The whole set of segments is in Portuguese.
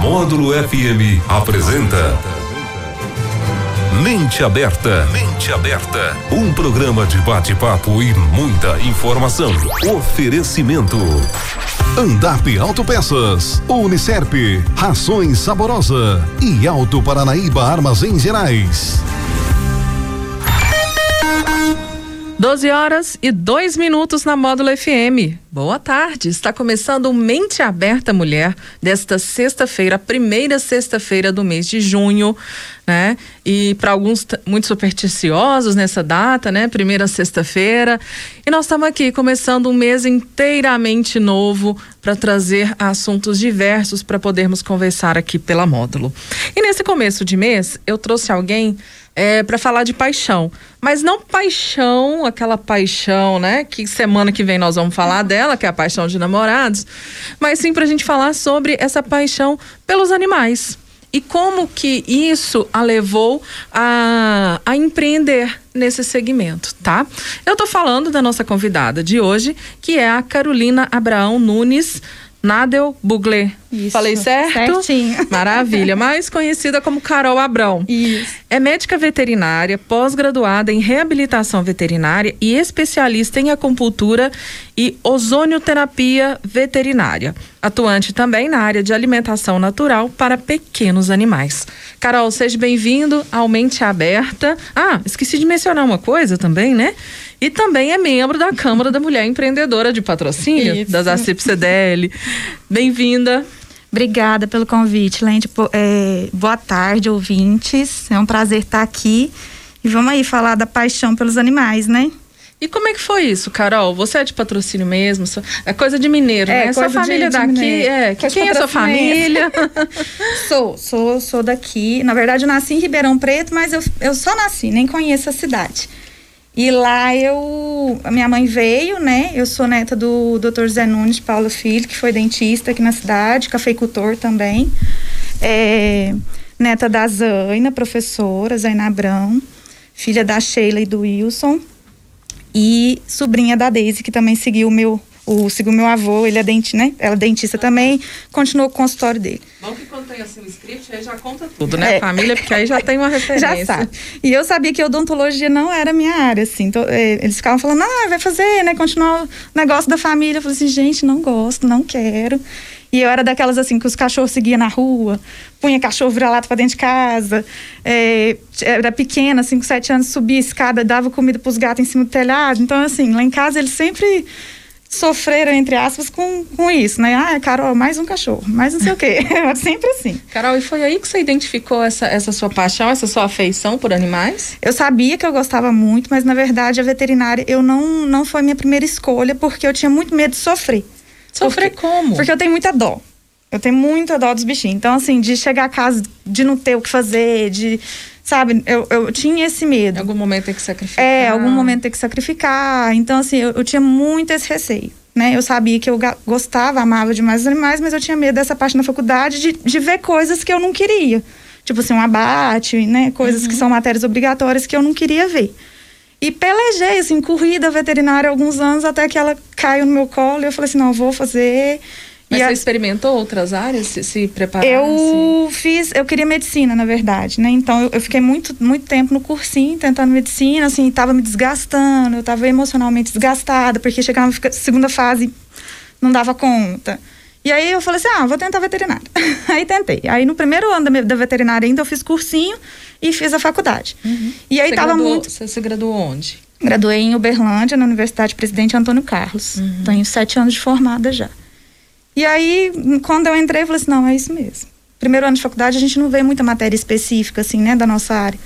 Módulo FM apresenta Mente Aberta. Mente Aberta. Um programa de bate-papo e muita informação. Oferecimento. Andap Autopeças, Unicerp, Rações Saborosa e Alto Paranaíba Armazéns Gerais. 12 horas e 2 minutos na Módulo FM. Boa tarde. Está começando o Mente Aberta Mulher desta sexta-feira, primeira sexta-feira do mês de junho, né? E para alguns muito supersticiosos nessa data, né? Primeira sexta-feira. E nós estamos aqui começando um mês inteiramente novo para trazer assuntos diversos para podermos conversar aqui pela Módulo. E nesse começo de mês, eu trouxe alguém é, para falar de paixão. Mas não paixão, aquela paixão, né? Que semana que vem nós vamos falar dela, que é a paixão de namorados. Mas sim para a gente falar sobre essa paixão pelos animais. E como que isso a levou a, a empreender nesse segmento, tá? Eu tô falando da nossa convidada de hoje, que é a Carolina Abraão Nunes. Nadel Buglé. Isso. Falei certo? Certinho. Maravilha. Mais conhecida como Carol Abrão. Isso. É médica veterinária, pós-graduada em reabilitação veterinária e especialista em acupuntura e ozonioterapia veterinária. Atuante também na área de alimentação natural para pequenos animais. Carol, seja bem-vindo ao Mente Aberta. Ah, esqueci de mencionar uma coisa também, né? E também é membro da Câmara da Mulher Empreendedora de Patrocínio, Isso. das ACIP CDL. Bem-vinda. Obrigada pelo convite, Lente. É, boa tarde, ouvintes. É um prazer estar aqui. E vamos aí falar da paixão pelos animais, né? E como é que foi isso, Carol? Você é de patrocínio mesmo? É coisa de mineiro, é, né? Sua família de, daqui, de é. Quem é sua família? sou, sou, sou daqui. Na verdade, eu nasci em Ribeirão Preto, mas eu, eu só nasci, nem conheço a cidade. E lá eu. A minha mãe veio, né? Eu sou neta do Dr. Zé Nunes Paulo Filho, que foi dentista aqui na cidade, cafeicultor também. É, neta da Zaina, professora, Zaina Abrão, filha da Sheila e do Wilson. E sobrinha da Daisy, que também seguiu o meu o segundo meu avô, ele é dentista, né? Ela é dentista também, continuou o consultório dele. Bom que quando tem assim o script, aí já conta tudo, né? É. Família, porque aí já tem uma referência. Já sabe. E eu sabia que odontologia não era minha área, assim. Então, é, eles ficavam falando, ah, vai fazer, né? Continuar o negócio da família. Eu falei assim, gente, não gosto, não quero. E eu era daquelas assim que os cachorros seguiam na rua, punha cachorro vira-lata para dentro de casa. É, era pequena, 5, 7 anos, subia a escada, dava comida para os gatos em cima do telhado. Então, assim, lá em casa eles sempre sofreram, entre aspas, com, com isso, né? Ah, Carol, mais um cachorro, mais não sei o quê. Sempre assim. Carol, e foi aí que você identificou essa, essa sua paixão, essa sua afeição por animais? Eu sabia que eu gostava muito, mas na verdade a veterinária eu não, não foi minha primeira escolha, porque eu tinha muito medo de sofrer. Sofrer porque, como? Porque eu tenho muita dó. Eu tenho muita dó dos bichinhos. Então, assim, de chegar a casa, de não ter o que fazer, de sabe, eu, eu tinha esse medo. Em algum momento tem que sacrificar. É, algum momento tem que sacrificar. Então, assim, eu, eu tinha muito esse receio. Né? Eu sabia que eu gostava, amava demais os animais, mas eu tinha medo dessa parte na faculdade de, de ver coisas que eu não queria. Tipo assim, um abate, né? Coisas uhum. que são matérias obrigatórias que eu não queria ver. E pelejei, assim, corrida veterinária alguns anos até que ela caiu no meu colo e eu falei assim, não, eu vou fazer. Mas e você a... experimentou outras áreas, se, se preparar? Eu fiz, eu queria medicina, na verdade, né? Então eu, eu, fiquei muito, muito tempo no cursinho tentando medicina, assim, estava me desgastando, eu estava emocionalmente desgastada, porque chegava na segunda fase, não dava conta. E aí eu falei assim, ah, vou tentar veterinária. aí tentei. Aí no primeiro ano da, da, veterinária ainda eu fiz cursinho e fiz a faculdade. Uhum. E aí você tava graduou, muito... Você se graduou onde? Graduei em Uberlândia, na Universidade Presidente Antônio Carlos. Uhum. Tenho sete anos de formada já. E aí, quando eu entrei, eu falei assim, não, é isso mesmo. Primeiro ano de faculdade, a gente não vê muita matéria específica, assim, né, da nossa área.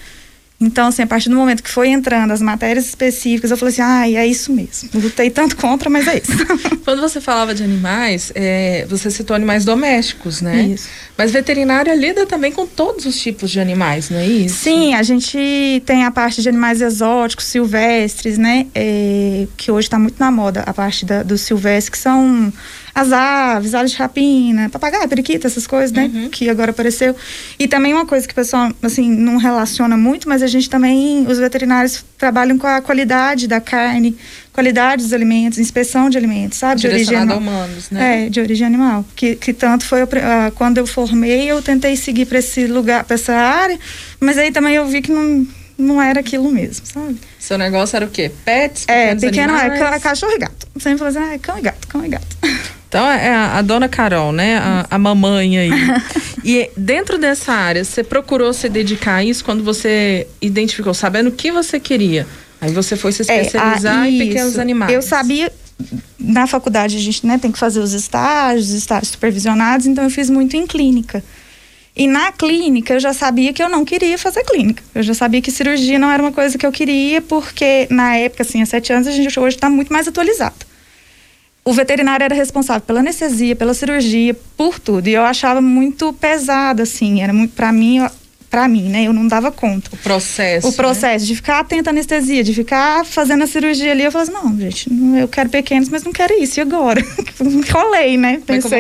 Então, assim, a partir do momento que foi entrando as matérias específicas, eu falei assim, ah, é isso mesmo. lutei tanto contra, mas é isso. Quando você falava de animais, é, você citou animais domésticos, né? Isso. Mas veterinária lida também com todos os tipos de animais, não é isso? Sim, a gente tem a parte de animais exóticos, silvestres, né? É, que hoje está muito na moda, a parte da, dos silvestres, que são as aves, aves de rapina, papagaio, periquita, essas coisas, né? Uhum. Que agora apareceu. E também uma coisa que o pessoal, assim, não relaciona muito, mas a gente também, os veterinários trabalham com a qualidade da carne, qualidade dos alimentos, inspeção de alimentos, sabe? De origem animal. humanos, né? É, de origem animal. Que, que tanto foi, ah, quando eu formei, eu tentei seguir para esse lugar, para essa área, mas aí também eu vi que não, não era aquilo mesmo, sabe? Seu negócio era o quê? Pets? É, pequeno é animais? ca- cachorro e gato. Sempre falei assim, ah, é cão e gato, cão e gato. Então é a, a dona Carol, né? A, a mamãe aí. e dentro dessa área, você procurou se dedicar a isso quando você identificou, sabendo o que você queria. Aí você foi se especializar ah, em isso. pequenos animais. Eu sabia, na faculdade a gente né, tem que fazer os estágios, estágios supervisionados, então eu fiz muito em clínica. E na clínica eu já sabia que eu não queria fazer clínica. Eu já sabia que cirurgia não era uma coisa que eu queria, porque na época, assim, há sete anos, a gente hoje está muito mais atualizado. O veterinário era responsável pela anestesia, pela cirurgia, por tudo. E eu achava muito pesado, assim, era muito, para mim, para mim, né? Eu não dava conta. O processo. O processo de ficar atenta à anestesia, de ficar fazendo a cirurgia ali, eu falei assim, não, gente, não- eu quero pequenos, mas não quero isso. E agora? Enrolei, né? Eu vou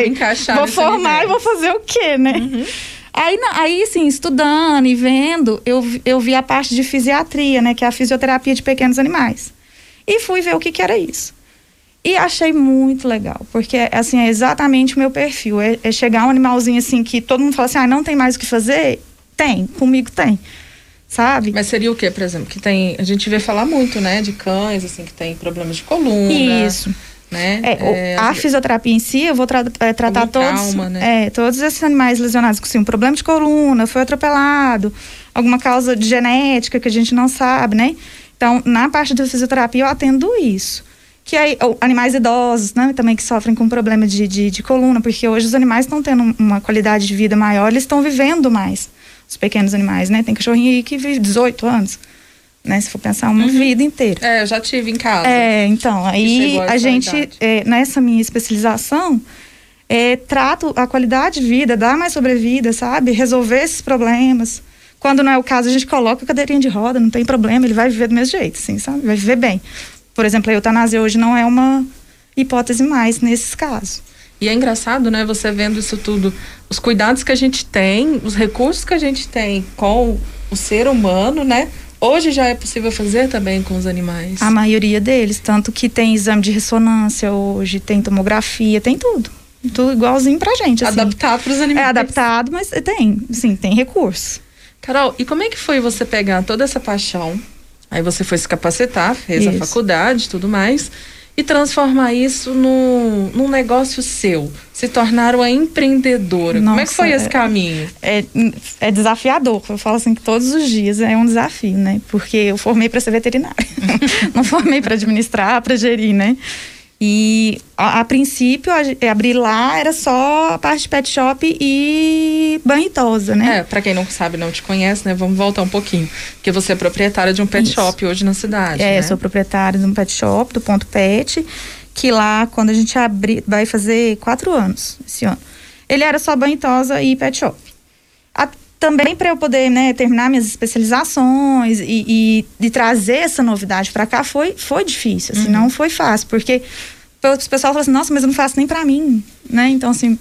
vou formar e vou fazer o quê, né? Aí, na- aí, assim, estudando e vendo, eu, vi- eu vi a parte de fisiatria, né? Que é a fisioterapia de pequenos animais. E fui ver o que, que era isso. E achei muito legal, porque, assim, é exatamente o meu perfil. É, é chegar um animalzinho, assim, que todo mundo fala assim, ah, não tem mais o que fazer? Tem, comigo tem. Sabe? Mas seria o quê, por exemplo? Que tem. A gente vê falar muito, né? De cães, assim, que tem problemas de coluna. Isso. Né? É, É, a fisioterapia em si, eu vou tra- é, tratar todos, trauma, né? é, todos esses animais lesionados com assim, um problema de coluna, foi atropelado, alguma causa de genética que a gente não sabe, né? Então, na parte da fisioterapia, eu atendo isso. Que aí, ou animais idosos, né, também que sofrem com problema de, de, de coluna, porque hoje os animais estão tendo uma qualidade de vida maior, eles estão vivendo mais, os pequenos animais, né? Tem cachorrinho aí que vive 18 anos, né? Se for pensar, uma vida inteira. É, eu já tive em casa. É, então, aí a gente, é, nessa minha especialização, é, trato a qualidade de vida, dar mais sobrevida, sabe? Resolver esses problemas. Quando não é o caso, a gente coloca a cadeirinha de roda, não tem problema, ele vai viver do mesmo jeito, assim, sabe? Vai viver bem. Por exemplo, a eutanásia hoje não é uma hipótese mais nesses casos. E é engraçado, né, você vendo isso tudo, os cuidados que a gente tem, os recursos que a gente tem com o ser humano, né? Hoje já é possível fazer também com os animais. A maioria deles, tanto que tem exame de ressonância hoje, tem tomografia, tem tudo. Tudo igualzinho pra gente, assim. Adaptado para os animais. É adaptado, mas tem, sim, tem recurso. Carol, e como é que foi você pegar toda essa paixão? Aí você foi se capacitar, fez a Isso. faculdade e tudo mais, e transformar isso num, num negócio seu, se tornar uma empreendedora. como é que Nossa, foi esse é- caminho? é, é desafiador. Eu falo assim que todos os dias é um desafio, né? Porque eu formei para ser veterinária. Não formei para administrar, para gerir, né? E a, a princípio, a, abrir lá era só a parte pet shop e banho e tosa, né? É, pra quem não sabe, não te conhece, né? Vamos voltar um pouquinho. Porque você é proprietária de um pet Isso. shop hoje na cidade. É, né? sou proprietária de um pet shop, do Ponto Pet, que lá, quando a gente abrir, vai fazer quatro anos esse ano. Ele era só banho e tosa e pet shop. A- também para eu poder né, terminar minhas especializações e, e, e trazer essa novidade para cá foi, foi difícil, Uhum. assim, não foi fácil, porque o pessoal fala assim, nossa, mas eu não faço nem para mim, né? Então, assim, o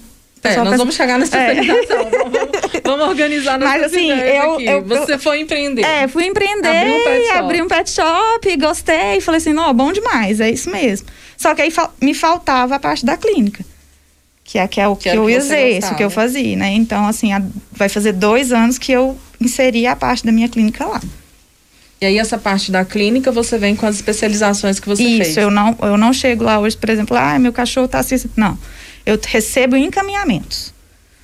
É, nós pensa- vamos chegar na especialização. vamos, vamos organizar nossas Mas, assim, eu- aqui. eu- você foi empreender. É, fui empreender, Abri um pet shop. abri um pet shop, gostei, falei assim, não, bom demais, é isso mesmo. Só que aí me faltava a parte da clínica, que é, que é o que, era o eu que exerço, gostava. que eu fazia, né? Então, assim, a- vai fazer dois anos que eu inseri a parte da minha clínica lá. E aí, essa parte da clínica, você vem com as especializações que você Isso, fez. eu não, eu não chego lá hoje, por exemplo, ah, meu cachorro tá assim, assim." não. Eu recebo encaminhamentos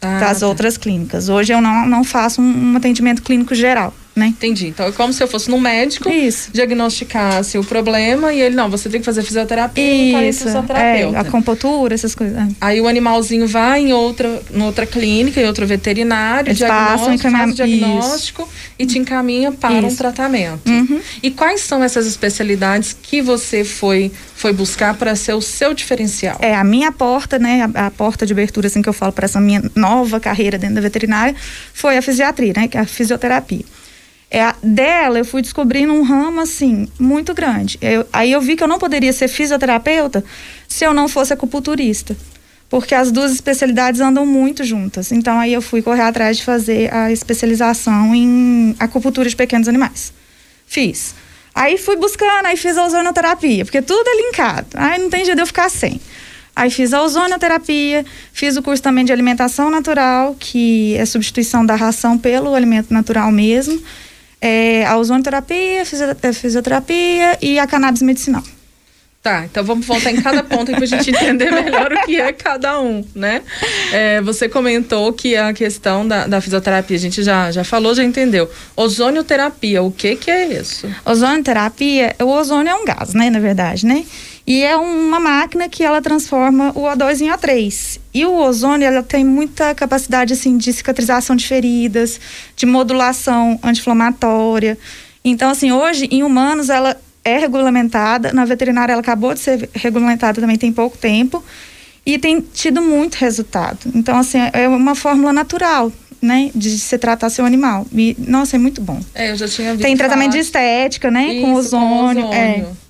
Ah, das tá. outras clínicas. Hoje eu não, não faço um, um atendimento clínico geral, né? Entendi. Então, é como se eu fosse no médico, Isso. diagnosticasse o problema e ele, não, você tem que fazer fisioterapia e Isso, é, fisioterapeuta. a compotura, essas coisas. é. Aí o animalzinho vai em outra, em outra clínica, em outro veterinário, Eles passam, diagnóstico, faz o diagnóstico e te encaminha para um Isso. tratamento. Uhum. E quais são essas especialidades que você foi, foi buscar para ser o seu diferencial? É, a minha porta, né, a, a porta de abertura, assim, que eu falo para essa minha nova carreira dentro da veterinária, foi a fisiatria, né, que é a fisioterapia. É, dela, eu fui descobrindo um ramo, assim, muito grande. Eu- aí eu vi que eu não poderia ser fisioterapeuta se eu não fosse acupunturista. porque as duas especialidades andam muito juntas. Então aí eu fui correr atrás de fazer a especialização em acupuntura de pequenos animais. Fiz. Aí fui buscando, aí fiz a ozonoterapia, porque tudo é linkado. Aí não tem jeito de eu ficar sem. Aí fiz a ozonoterapia, fiz o curso também de alimentação natural, que é substituição da ração pelo alimento natural mesmo. É, a ozonoterapia, a fisioterapia e a cannabis medicinal. Tá, então vamos voltar em cada ponto para a gente entender melhor o que é cada um, né? É, você comentou que a questão da, da, fisioterapia, a gente já, já falou, já entendeu. Ozonioterapia, o que que é isso? Ozonioterapia, o ozônio é um gás, né, na verdade, né? E é uma máquina que ela transforma o O2 em O3. E o ozônio, ela tem muita capacidade, assim, de cicatrização de feridas, de modulação anti-inflamatória. Então, assim, hoje, em humanos, ela é regulamentada. Na veterinária, ela acabou de ser regulamentada também tem pouco tempo. E tem tido muito resultado. Então, assim, é uma fórmula natural, né? De se tratar seu animal. E, nossa, é muito bom. É, eu já tinha visto. Tem tratamento falar. de estética, né? Isso, com ozônio. Com ozônio. É.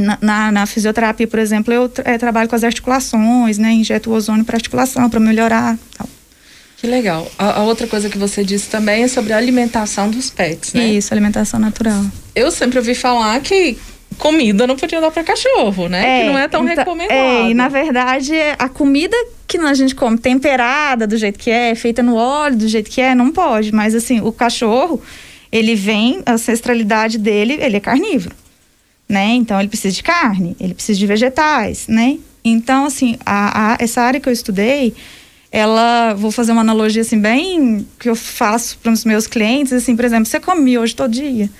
Na, na, na, fisioterapia, por exemplo, eu é, trabalho com as articulações, né? Injeto o ozônio para articulação, para melhorar. Tal. Que legal. A, a, outra coisa que você disse também é sobre a alimentação dos pets, né? Isso, alimentação natural. Eu sempre ouvi falar que comida não podia dar para cachorro, né? É, que não é tão então, recomendado. É, e na verdade, a comida que a gente come temperada do jeito que é, feita no óleo do jeito que é, não pode. Mas assim, o cachorro, ele vem, a ancestralidade dele, ele é carnívoro, né? Então ele precisa de carne, ele precisa de vegetais, né? Então, assim, a, a essa área que eu estudei, ela, vou fazer uma analogia assim bem que eu faço para os meus clientes, assim, por exemplo, você come hoje todo dia?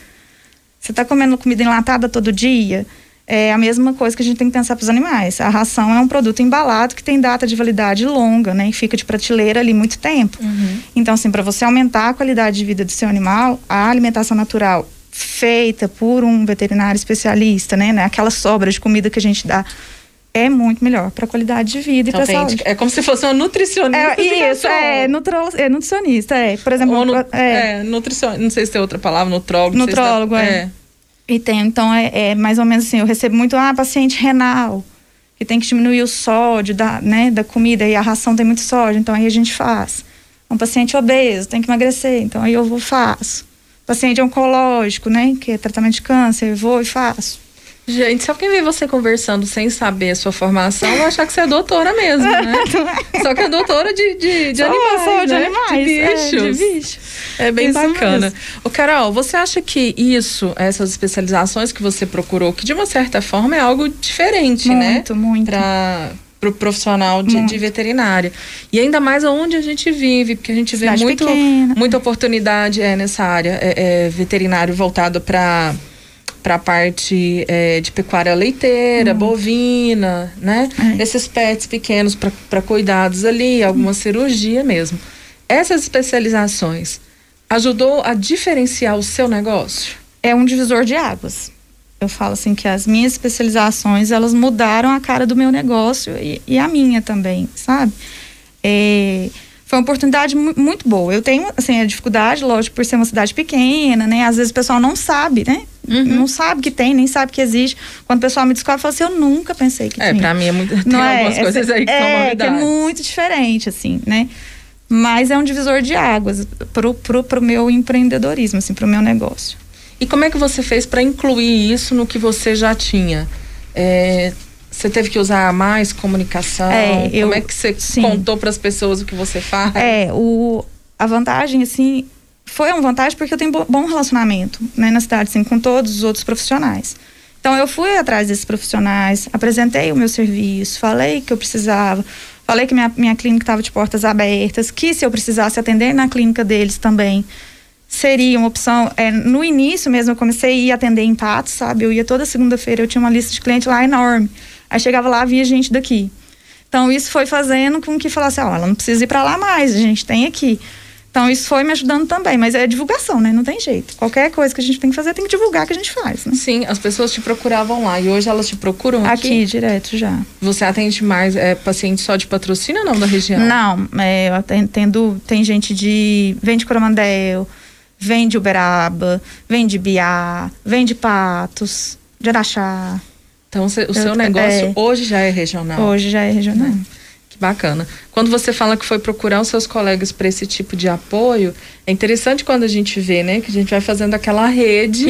Você está comendo comida enlatada todo dia? É a mesma coisa que a gente tem que pensar para os animais. A ração é um produto embalado que tem data de validade longa, né? E fica de prateleira ali muito tempo. Uhum. Então, assim, para você aumentar a qualidade de vida do seu animal, a alimentação natural feita por um veterinário especialista, né? né? Aquela sobra de comida que a gente dá é muito melhor para a qualidade de vida então, e para saúde. É como se fosse uma nutricionista. É, isso, é, nutro, é nutricionista, é. Por exemplo, nu, é, é nutricionista, não sei se tem outra palavra, nutrólogo. Nutrólogo, se é. é. E tem, então é, é, mais ou menos assim, eu recebo muito, ah, paciente renal, que tem que diminuir o sódio da, né, da comida e a ração tem muito sódio, então aí a gente faz. Um paciente obeso, tem que emagrecer, então aí eu vou faço. Paciente oncológico, né, que é tratamento de câncer, vou e faço. Gente, se alguém ver você conversando sem saber a sua formação, vai achar que você é doutora mesmo, né? Só que é doutora de, de, de animais, sou de né? animais, de bichos. É, de bicho. é bem isso bacana. O Carol, você acha que isso, essas especializações que você procurou, que de uma certa forma é algo diferente, muito, né? Muito, muito. Pra para o profissional de, de, veterinária. E ainda mais onde a gente vive, porque a gente vê muito, muita oportunidade é, nessa área é, é veterinário voltado para para a parte é, de pecuária leiteira, uhum. bovina, né? É. Esses pets pequenos para cuidados ali, alguma uhum. cirurgia mesmo. Essas especializações ajudou a diferenciar o seu negócio? É um divisor de águas. Eu falo assim que as minhas especializações elas mudaram a cara do meu negócio e, e a minha também, sabe? É, foi uma oportunidade muito boa. Eu tenho, assim, a dificuldade, lógico, por ser uma cidade pequena, né? Às vezes o pessoal não sabe, né? Uhum. Não sabe que tem, nem sabe que existe. Quando o pessoal me descobre, fala assim, eu nunca pensei que é, tinha. É, pra mim é muito... Tem não é? algumas é, coisas aí que é, são novidades. que é muito diferente, assim, né? Mas é um divisor de águas pro, pro, pro meu empreendedorismo, assim, pro meu negócio. E como é que você fez para incluir isso no que você já tinha? É, você teve que usar mais comunicação? É, eu, Como é que você sim. contou para as pessoas o que você faz? É, o, a vantagem, assim, foi uma vantagem porque eu tenho bom relacionamento né, na cidade, assim, com todos os outros profissionais. Então, eu fui atrás desses profissionais, apresentei o meu serviço, falei que eu precisava, falei que minha, minha clínica estava de portas abertas, que se eu precisasse atender na clínica deles também, seria uma opção. É, no início mesmo, eu comecei a ir atender em Patos, sabe? Eu ia toda segunda-feira, eu tinha uma lista de clientes lá enorme. Aí chegava lá, via gente daqui. Então isso foi fazendo com que falasse, ó, ela não precisa ir para lá mais, a gente tem aqui. Então isso foi me ajudando também, mas é divulgação, né? Não tem jeito. Qualquer coisa que a gente tem que fazer, tem que divulgar que a gente faz, né? Sim, as pessoas te procuravam lá e hoje elas te procuram aqui? Aqui, direto já. Você atende mais é, pacientes só de patrocínio ou não da região? Não, é, eu atendo, tem gente de, vem de Coromandel, vem de Uberaba, vem de Biá, vem de Patos, de Araxá. Então, o seu negócio é, hoje já é regional? Hoje já é regional. É. Que Bacana. Quando você fala que foi procurar os seus colegas para esse tipo de apoio, é interessante quando a gente vê, né, que a gente vai fazendo aquela rede.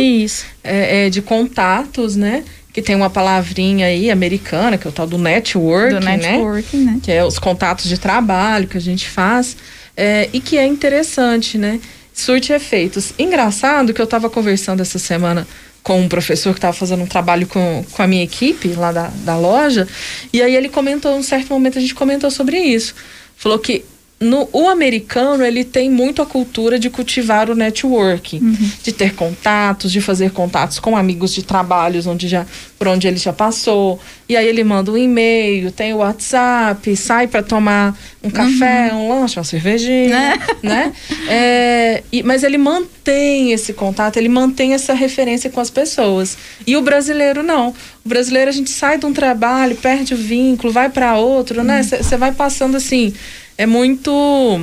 É, é, de contatos, né? Que tem uma palavrinha aí americana, que é o tal do network, Do né? networking, né? Que é os contatos de trabalho que a gente faz. é, e que é interessante, né? Surte efeitos. Engraçado que eu estava conversando essa semana com um professor que estava fazendo um trabalho com, com a minha equipe lá da, da loja, e aí ele comentou, um certo momento a gente comentou sobre isso. Falou que no, o americano ele tem muito a cultura de cultivar o networking, de ter contatos, de fazer contatos com amigos de trabalhos onde já por onde ele já passou. E aí ele manda um e-mail, tem o WhatsApp, sai para tomar um café, um lanche, uma cervejinha, né? É, e- mas ele mantém esse contato, ele mantém essa referência com as pessoas. E o brasileiro não. O brasileiro a gente sai de um trabalho, perde o vínculo, vai para outro, né? Você vai passando assim, é muito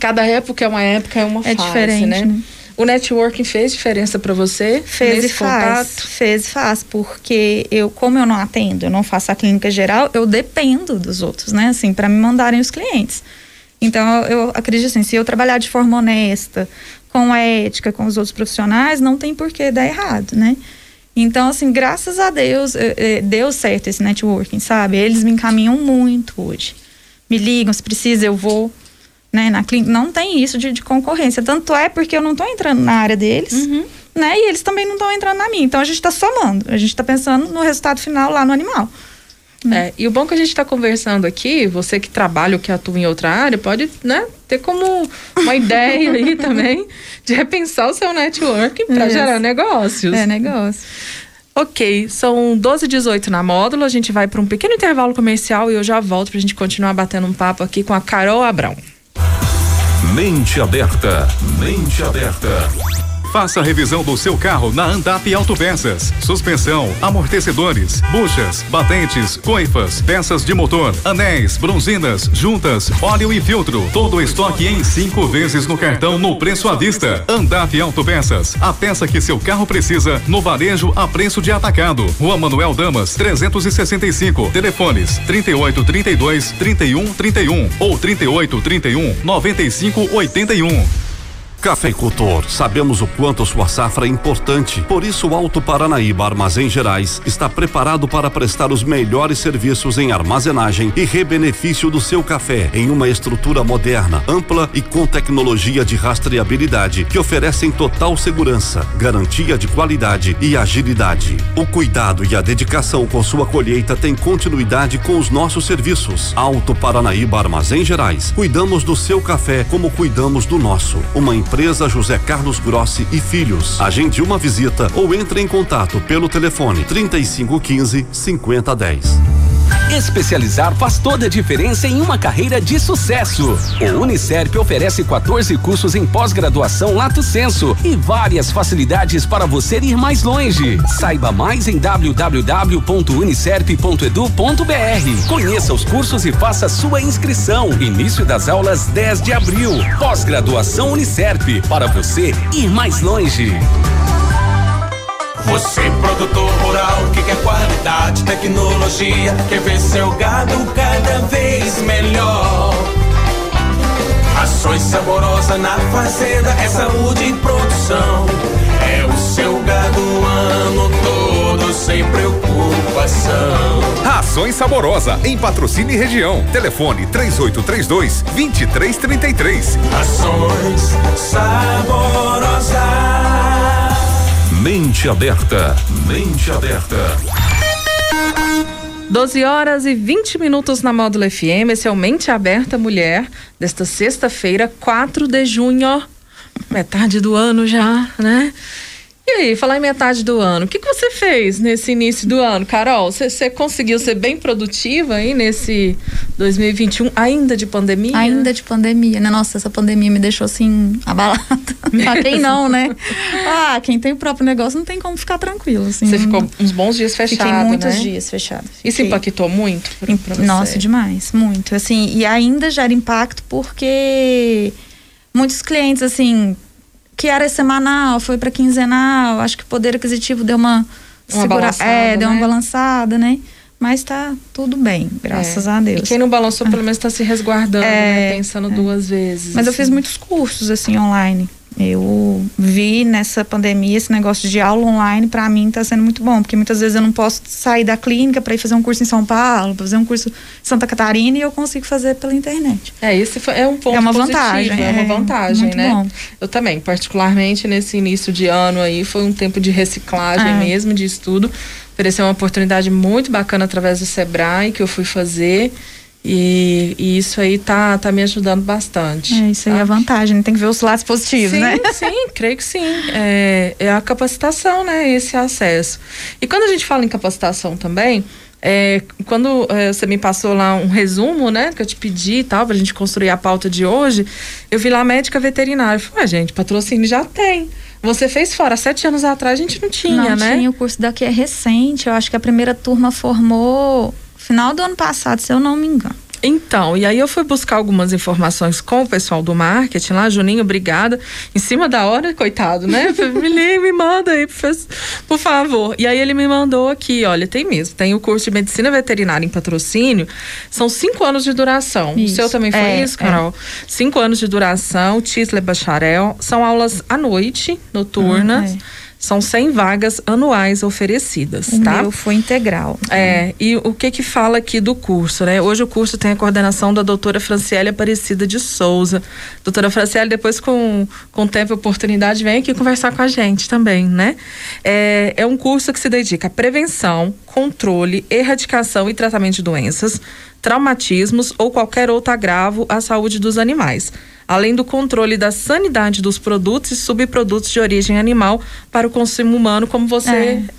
cada época é uma época, é uma É fase, diferente, né? né? O networking fez diferença para você? Fez e faz. contato? Fez e faz, porque eu, como eu não atendo, eu não faço a clínica geral, eu dependo dos outros, né? Assim, para me mandarem os clientes. Então, eu, acredito assim, se eu trabalhar de forma honesta, com ética, com os outros profissionais, não tem por que dar errado, né? Então, assim, graças a Deus, eh, eh, deu certo esse networking, sabe? Eles me encaminham muito hoje. Me ligam, se precisa, eu vou né, na clínica. Não tem isso de, de concorrência. Tanto é porque eu não estou entrando na área deles, né? E eles também não estão entrando na minha. Então a gente está somando. A gente está pensando no resultado final lá no animal. É, e o bom que a gente está conversando aqui, você que trabalha ou que atua em outra área, pode né, ter como uma ideia aí também de repensar o seu network para gerar negócios. É negócio. Ok, são 12 e 18 na módulo. A gente vai para um pequeno intervalo comercial e eu já volto para a gente continuar batendo um papo aqui com a Carol Abrão. Mente aberta. Mente aberta. Faça a revisão do seu carro na Andap Autopeças. Suspensão, amortecedores, buchas, batentes, coifas, peças de motor, anéis, bronzinas, juntas, óleo e filtro. Todo o estoque em cinco vezes no cartão no preço à vista. Andap Autopeças. A peça que seu carro precisa no varejo a preço de atacado. Rua Manuel Damas, 365. Telefones 38 32 31 31 ou 38 31 95 81. Cafeicultor, sabemos o quanto sua safra é importante. Por isso, o Alto Paranaíba Armazém Gerais está preparado para prestar os melhores serviços em armazenagem e rebenefício do seu café em uma estrutura moderna, ampla e com tecnologia de rastreabilidade que oferecem total segurança, garantia de qualidade e agilidade. O cuidado e a dedicação com sua colheita têm continuidade com os nossos serviços. Alto Paranaíba Armazém Gerais. Cuidamos do seu café como cuidamos do nosso. Uma empresa José Carlos Grossi e Filhos. Agende uma visita ou entre em contato pelo telefone 3515 5010. Especializar faz toda a diferença em uma carreira de sucesso. O Unicerp oferece 14 cursos em pós-graduação Lato Senso e várias facilidades para você ir mais longe. Saiba mais em www.unicerp.edu.br. Conheça os cursos e faça sua inscrição. Início das aulas 10 de abril. Pós-graduação Unicerp para você ir mais longe. Você, produtor rural, que quer qualidade, tecnologia, quer ver seu gado cada vez melhor. Ações saborosa na fazenda, é saúde e produção. É o seu gado o ano todo, sem preocupação. Rações Saborosa, em patrocínio e região. Telefone 3832 2333. Ações saborosa. Mente aberta. Mente aberta. 12 horas e 20 minutos na Módulo FM. Esse é o Mente Aberta Mulher, desta sexta-feira, 4 de junho. Metade do ano já, né? E aí, falar em metade do ano, o que, que você fez nesse início do ano, Carol? Você, conseguiu ser bem produtiva aí nesse 2021, ainda de pandemia? Ainda de pandemia, né? Nossa, essa pandemia me deixou assim, abalada. pra quem não, né? Ah, quem tem o próprio negócio não tem como ficar tranquilo. Assim, Você ficou uns bons dias fechado, Fiquei muitos né? dias fechado. Isso Fiquei- impactou muito pra, pra você? Nossa, demais, muito. Assim, e ainda gera impacto porque muitos clientes, assim, que era semanal, foi para quinzenal, acho que o poder aquisitivo deu uma, Uma segura- É, deu né? uma balançada, né? mas tá tudo bem, graças é. a Deus. E quem não balançou, pelo menos está se resguardando, é, né? Pensando é. duas vezes. Mas assim. eu fiz assim. muitos cursos, assim, online. Eu vi nessa pandemia esse negócio de aula online, para mim está sendo muito bom, porque muitas vezes eu não posso sair da clínica para ir fazer um curso em São Paulo, fazer um curso em Santa Catarina e eu consigo fazer pela internet. É, esse é um ponto É uma positivo, vantagem. É uma é, vantagem, né? Bom. Eu também, particularmente nesse início de ano aí, foi um tempo de reciclagem é. mesmo, de estudo. Ofereceu uma oportunidade muito bacana através do Sebrae que eu fui fazer. E, e, isso aí tá, tá me ajudando bastante. É, isso aí é a vantagem, tem que ver os lados positivos, sim, né? Sim, creio que sim. É, é a capacitação, né? Esse acesso. E quando a gente fala em capacitação também, é, quando é, você me passou lá um resumo, né, que eu te pedi e tal, pra gente construir a pauta de hoje, eu vi lá médica veterinária. Eu falei, ah, gente, patrocínio já tem. Você fez fora, sete anos atrás a gente não tinha, não né? Não tinha, o curso daqui é recente, eu acho que a primeira turma formou final do ano passado, se eu não me engano. Então, e aí eu fui buscar algumas informações com o pessoal do marketing lá, Juninho, obrigada. Em cima da hora, coitado, né? me liga, me manda aí, por favor. E aí ele me mandou aqui, olha, tem mesmo, tem o curso de medicina veterinária em patrocínio, são cinco anos de duração. Isso. O seu também foi é, isso, Carol? É. Cinco anos de duração, título é bacharel, são aulas à noite, noturnas. Hum, é são 100 vagas anuais oferecidas, o tá? meu foi integral. É, e o que que fala aqui do curso, né? Hoje o curso tem a coordenação da doutora Franciele Aparecida de Souza. Doutora Franciele, depois com, com tempo e oportunidade, vem aqui conversar com a gente também, né? É, é um curso que se dedica à prevenção, controle, erradicação e tratamento de doenças, traumatismos ou qualquer outro agravo à saúde dos animais além do controle da sanidade dos produtos e subprodutos de origem animal para o consumo humano, como você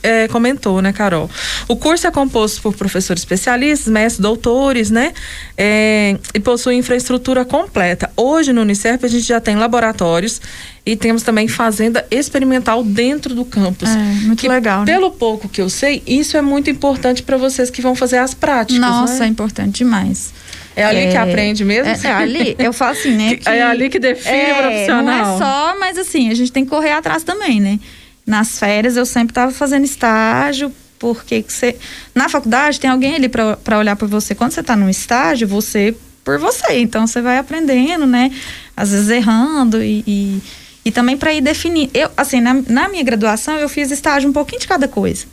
é. É, comentou, né, Carol? O curso é composto por professores especialistas, mestres, doutores, né? É, e possui infraestrutura completa. Hoje no Unicef a gente já tem laboratórios e temos também fazenda experimental dentro do campus. É, muito que, legal. Né? Pelo pouco que eu sei, isso é muito importante para vocês que vão fazer as práticas. Nossa, né? é importante demais. É ali é, que aprende mesmo? É, é, ali, eu falo assim, né? Que, é ali que define é, o profissional. Não é só, mas assim, a gente tem que correr atrás também, né? Nas férias eu sempre estava fazendo estágio, porque você. Na faculdade tem alguém ali para olhar por você. Quando você está num estágio, você por você. Então você vai aprendendo, né? Às vezes errando e, e, e também para ir definir. Eu, assim, na, na minha graduação eu fiz estágio um pouquinho de cada coisa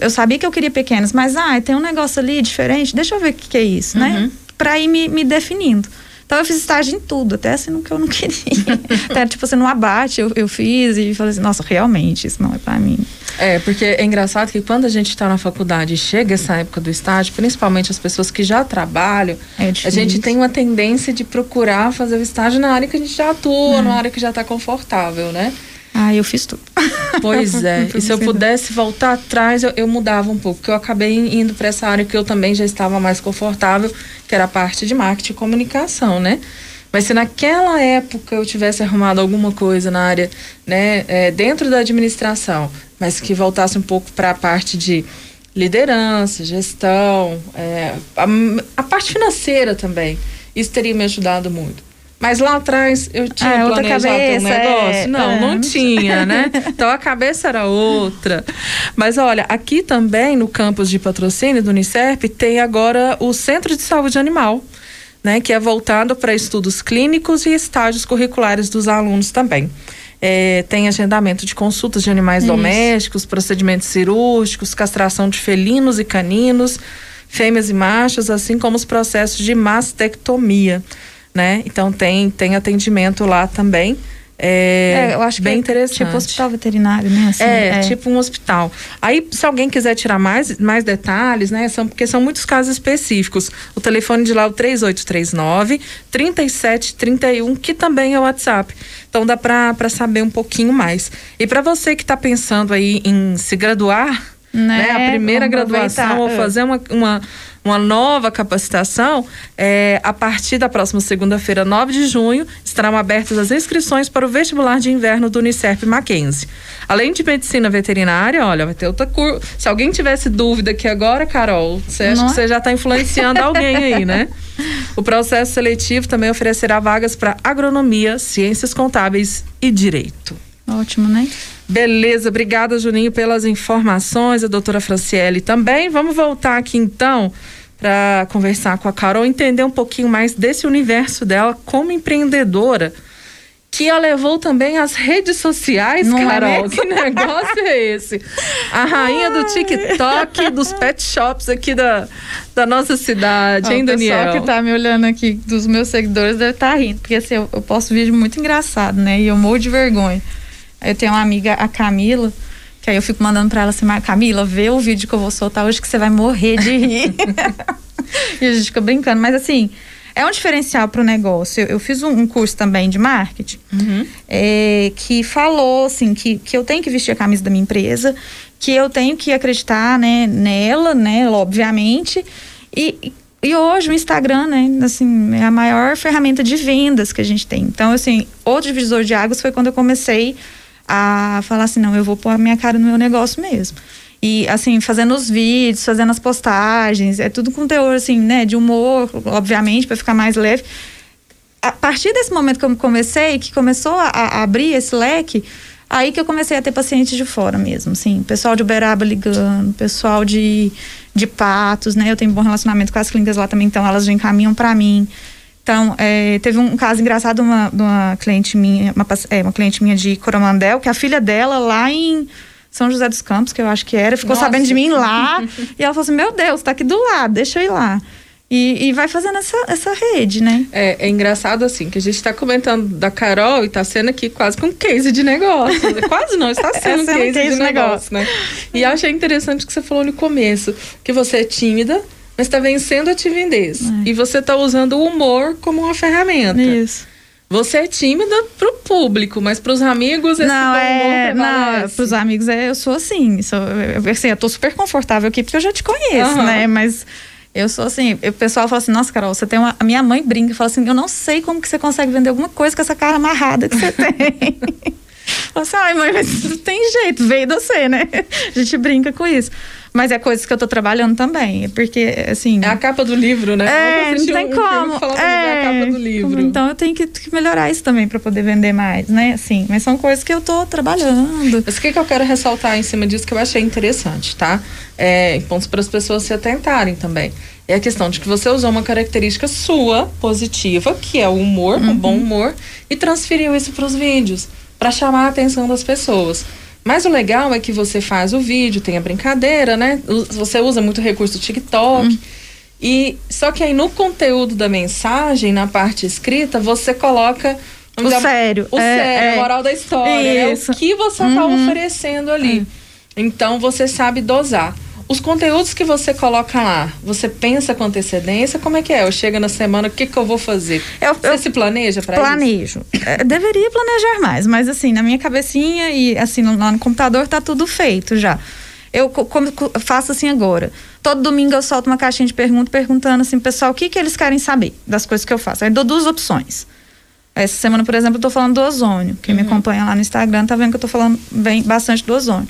eu sabia que eu queria pequenas, mas ah, tem um negócio ali diferente, deixa eu ver o que, que é isso, né? uhum. né? Para ir me, me definindo. Então eu fiz estágio em tudo, até assim no que eu não queria. até tipo assim, no abate eu, eu fiz e falei assim, nossa, realmente, isso não é para mim. É, porque é engraçado que quando a gente está na faculdade e chega essa época do estágio, principalmente as pessoas que já trabalham, é a gente tem uma tendência de procurar fazer o estágio na área que a gente já atua, é. na área que já está confortável, né? Ah, eu fiz tudo. Pois é. e se eu pudesse voltar atrás, eu, eu mudava um pouco. Porque eu acabei indo para essa área que eu também já estava mais confortável, que era a parte de marketing e comunicação, né? Mas se naquela época eu tivesse arrumado alguma coisa na área, né, é, dentro da administração, mas que voltasse um pouco para a parte de liderança, gestão, é, a, a parte financeira também, isso teria me ajudado muito. Mas lá atrás eu tinha ah, planejado cabeça, um negócio. É, não, é. não tinha, né? Então a cabeça era outra. Mas olha, aqui também no campus de patrocínio do Unicef tem agora o Centro de Saúde Animal. Né, que é voltado para estudos clínicos e estágios curriculares dos alunos também. É, tem agendamento de consultas de animais Isso. domésticos, procedimentos cirúrgicos, castração de felinos e caninos, fêmeas e machos, assim como os processos de mastectomia né? Então tem, tem atendimento lá também. É, é, eu acho bem é interessante. Tipo hospital veterinário, né? Assim, é, é, tipo um hospital. Aí, se alguém quiser tirar mais, mais detalhes, né? São, porque são muitos casos específicos. O telefone de lá é o 3839 3731, que também é o WhatsApp. Então dá para saber um pouquinho mais. E para você que está pensando aí em se graduar, né? né? A primeira graduação ou é. fazer uma, uma uma nova capacitação, é, a partir da próxima segunda-feira, 9 de junho, estarão abertas as inscrições para o vestibular de inverno do Unicef Mackenzie. Além de medicina veterinária, olha, vai ter outra curso. Se alguém tivesse dúvida aqui agora, Carol, você acha Não. que você já está influenciando alguém aí, né? O processo seletivo também oferecerá vagas para agronomia, ciências contábeis e direito. Ótimo, né? Beleza, obrigada Juninho pelas informações, a doutora Franciele também. Vamos voltar aqui então para conversar com a Carol, entender um pouquinho mais desse universo dela como empreendedora que a levou também às redes sociais, Não é Carol. mesmo? que negócio é esse? A rainha do TikTok, dos pet shops aqui da, da nossa cidade, hein, o Daniel? pessoal que tá me olhando aqui, dos meus seguidores, deve estar rindo, porque assim, eu, eu posto vídeo muito engraçado, né? E eu morro de vergonha. Eu tenho uma amiga, a Camila, que aí eu fico mandando pra ela assim, "Mas, Camila, vê o vídeo que eu vou soltar hoje que você vai morrer de rir. e a gente fica brincando, mas assim, é um diferencial pro negócio. Eu, eu fiz um, um curso também de marketing é, que falou assim que, que eu tenho que vestir a camisa da minha empresa, que eu tenho que acreditar né, nela, né, obviamente. E, e- e hoje o Instagram, né, assim, é a maior ferramenta de vendas que a gente tem. Então, assim, outro divisor de águas foi quando eu comecei a falar assim, não, eu vou pôr a minha cara no meu negócio mesmo. E, assim, fazendo os vídeos, fazendo as postagens, é tudo com teor, assim, né, de humor, obviamente, para ficar mais leve a partir desse momento que eu comecei, que começou a, a abrir esse leque, aí que eu comecei a ter pacientes de fora mesmo, assim, pessoal de Uberaba ligando, pessoal de, de Patos, né? Eu tenho um bom relacionamento com as clínicas lá também, então elas já encaminham para mim. Então, é, teve um caso engraçado de uma, uma cliente minha, uma, é, uma cliente minha de Coromandel, que a filha dela lá em São José dos Campos, que eu acho que era, ficou Nossa. sabendo de mim lá, e ela falou assim, meu Deus, tá aqui do lado, deixa eu ir lá. E, e vai fazendo essa, essa rede, né? É, é engraçado assim, que a gente está comentando da Carol e está sendo aqui quase com um case de negócio. quase não, está sendo, sendo um case, case de de negócio, né? E eu achei interessante que você falou no começo, que você é tímida, mas está vencendo a timidez. E você está usando o humor como uma ferramenta. Isso. Você é tímida pro público, mas pros amigos esse Não, bom é. Não, pros amigos é, eu sou assim. Sou, eu, assim, eu tô super confortável aqui porque eu já te conheço, Aham. né? Mas eu sou assim, o pessoal fala assim, nossa, Carol, você tem uma. A minha mãe brinca e fala assim, eu não sei como que você consegue vender alguma coisa com essa cara amarrada que você tem. Fala assim, ai, mãe, mas não tem jeito, veio você, né? A gente brinca com isso. Mas é coisas que eu tô trabalhando também. Porque, assim. É a capa do livro, né? É, não tem um como. falava é, é a capa do livro. Então eu tenho que, que melhorar isso também para poder vender mais, né? Assim, mas são coisas que eu tô trabalhando. Mas o que, que eu quero ressaltar em cima disso que eu achei interessante, tá? É, pontos para as pessoas se atentarem também. É a questão de que você usou uma característica sua, positiva, que é o humor, o bom humor, e transferiu isso para os vídeos, para chamar a atenção das pessoas. Mas o legal é que você faz o vídeo, tem a brincadeira, né? Você usa muito recurso do TikTok. E só que aí no conteúdo da mensagem, na parte escrita, você coloca O dizer, sério, O é, sério, é. a moral da história, né? Isso. O que você está oferecendo ali. Então você sabe dosar. Os conteúdos que você coloca lá, você pensa com antecedência? Como é que é? Eu chego na semana, o que, que eu vou fazer? Eu- você eu se planeja para isso? Planejo. É, deveria planejar mais, mas assim, na minha cabecinha e assim, no, lá no computador tá tudo feito já. Eu co- como- co- faço assim agora. Todo domingo eu solto uma caixinha de perguntas perguntando assim, pessoal, o que, que eles querem saber das coisas que eu faço. Aí dou duas opções. Essa semana, por exemplo, eu tô falando do ozônio. Quem me acompanha lá no Instagram tá vendo que eu tô falando bem, bastante do ozônio.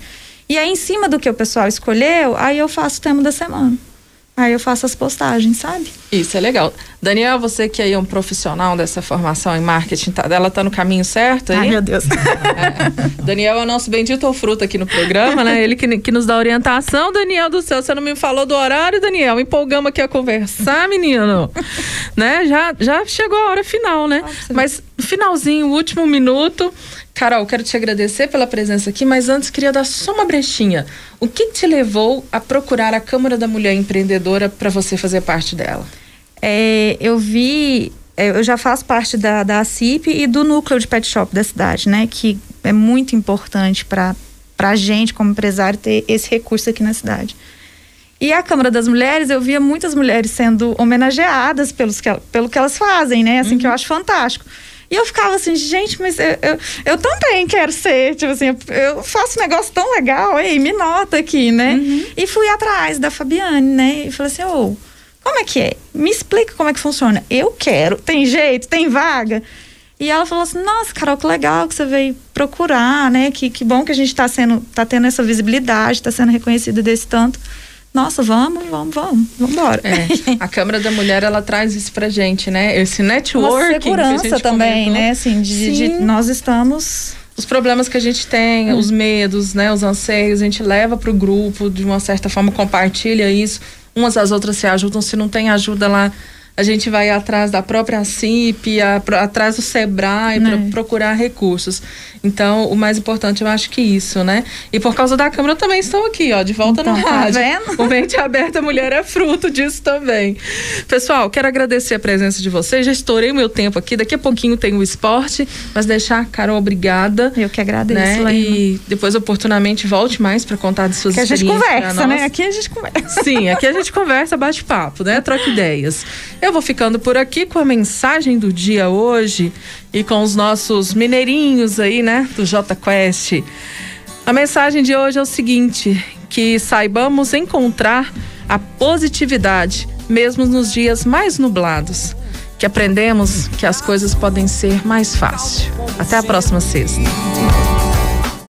E aí, em cima do que o pessoal escolheu, aí eu faço o tema da semana. Aí eu faço as postagens, sabe? Isso é legal. Daniel, você que aí é um profissional dessa formação em marketing, tá, ela tá no caminho certo aí? Ai, meu Deus. É. Daniel é o nosso bendito fruto aqui no programa, né? Ele que, que nos dá orientação. Daniel do céu, você não me falou do horário, Daniel? Empolgamos aqui a conversar, menino. né? Já, já chegou a hora final, né? Mas finalzinho, último minuto. Carol, quero te agradecer pela presença aqui, mas antes queria dar só uma brechinha. O que te levou a procurar a Câmara da Mulher Empreendedora para você fazer parte dela? É, eu vi, é, eu já faço parte da, da CIP e do núcleo de pet shop da cidade, né? Que é muito importante para a gente, como empresário, ter esse recurso aqui na cidade. E a Câmara das Mulheres, eu via muitas mulheres sendo homenageadas pelos que, el- pelo que elas fazem, né? Assim, que eu acho fantástico. E eu ficava assim, gente, mas eu, eu, eu também quero ser, tipo assim, eu, faço um negócio tão legal, ei, me nota aqui, né? E fui atrás da Fabiane, né? E falei assim, ô, como é que é? Me explica como é que funciona. Eu quero, tem jeito, tem vaga. E ela falou assim, nossa, Carol, que legal que você veio procurar, né? Que, que bom que a gente tá sendo, tá tendo essa visibilidade, tá sendo reconhecida desse tanto. Nossa, vamos, vamos, vamos, vamos embora. É, a Câmara da Mulher, ela traz isso pra gente, né? Esse Uma networking que a segurança também, comentou. né? Assim, de, de- nós estamos os problemas que a gente tem, hum. os medos, né, os anseios, a gente leva para o grupo, de uma certa forma compartilha isso, umas às outras se ajudam, se não tem ajuda lá, a gente vai atrás da própria CIP, a, atrás do SEBRAE, para é. procurar recursos. Então, o mais importante eu acho que isso, né? E por causa da Câmara também estou aqui, ó, de volta então, no tá rádio. Vendo? O Mente Aberta Mulher é fruto disso também. Pessoal, quero agradecer a presença de vocês. Já estourei o meu tempo aqui. Daqui a pouquinho tem o esporte, mas deixar, Carol, obrigada. Eu que agradeço, né? E depois, oportunamente, volte mais para contar de suas que experiências. a gente conversa, né? Aqui a gente conversa. Sim, aqui a gente conversa, bate papo, né? Troca ideias. Eu vou ficando por aqui com a mensagem do dia hoje e com os nossos mineirinhos aí, né, do J Quest. A mensagem de hoje é o seguinte: que saibamos encontrar a positividade mesmo nos dias mais nublados. Que aprendemos que as coisas podem ser mais fáceis. Até a próxima sexta.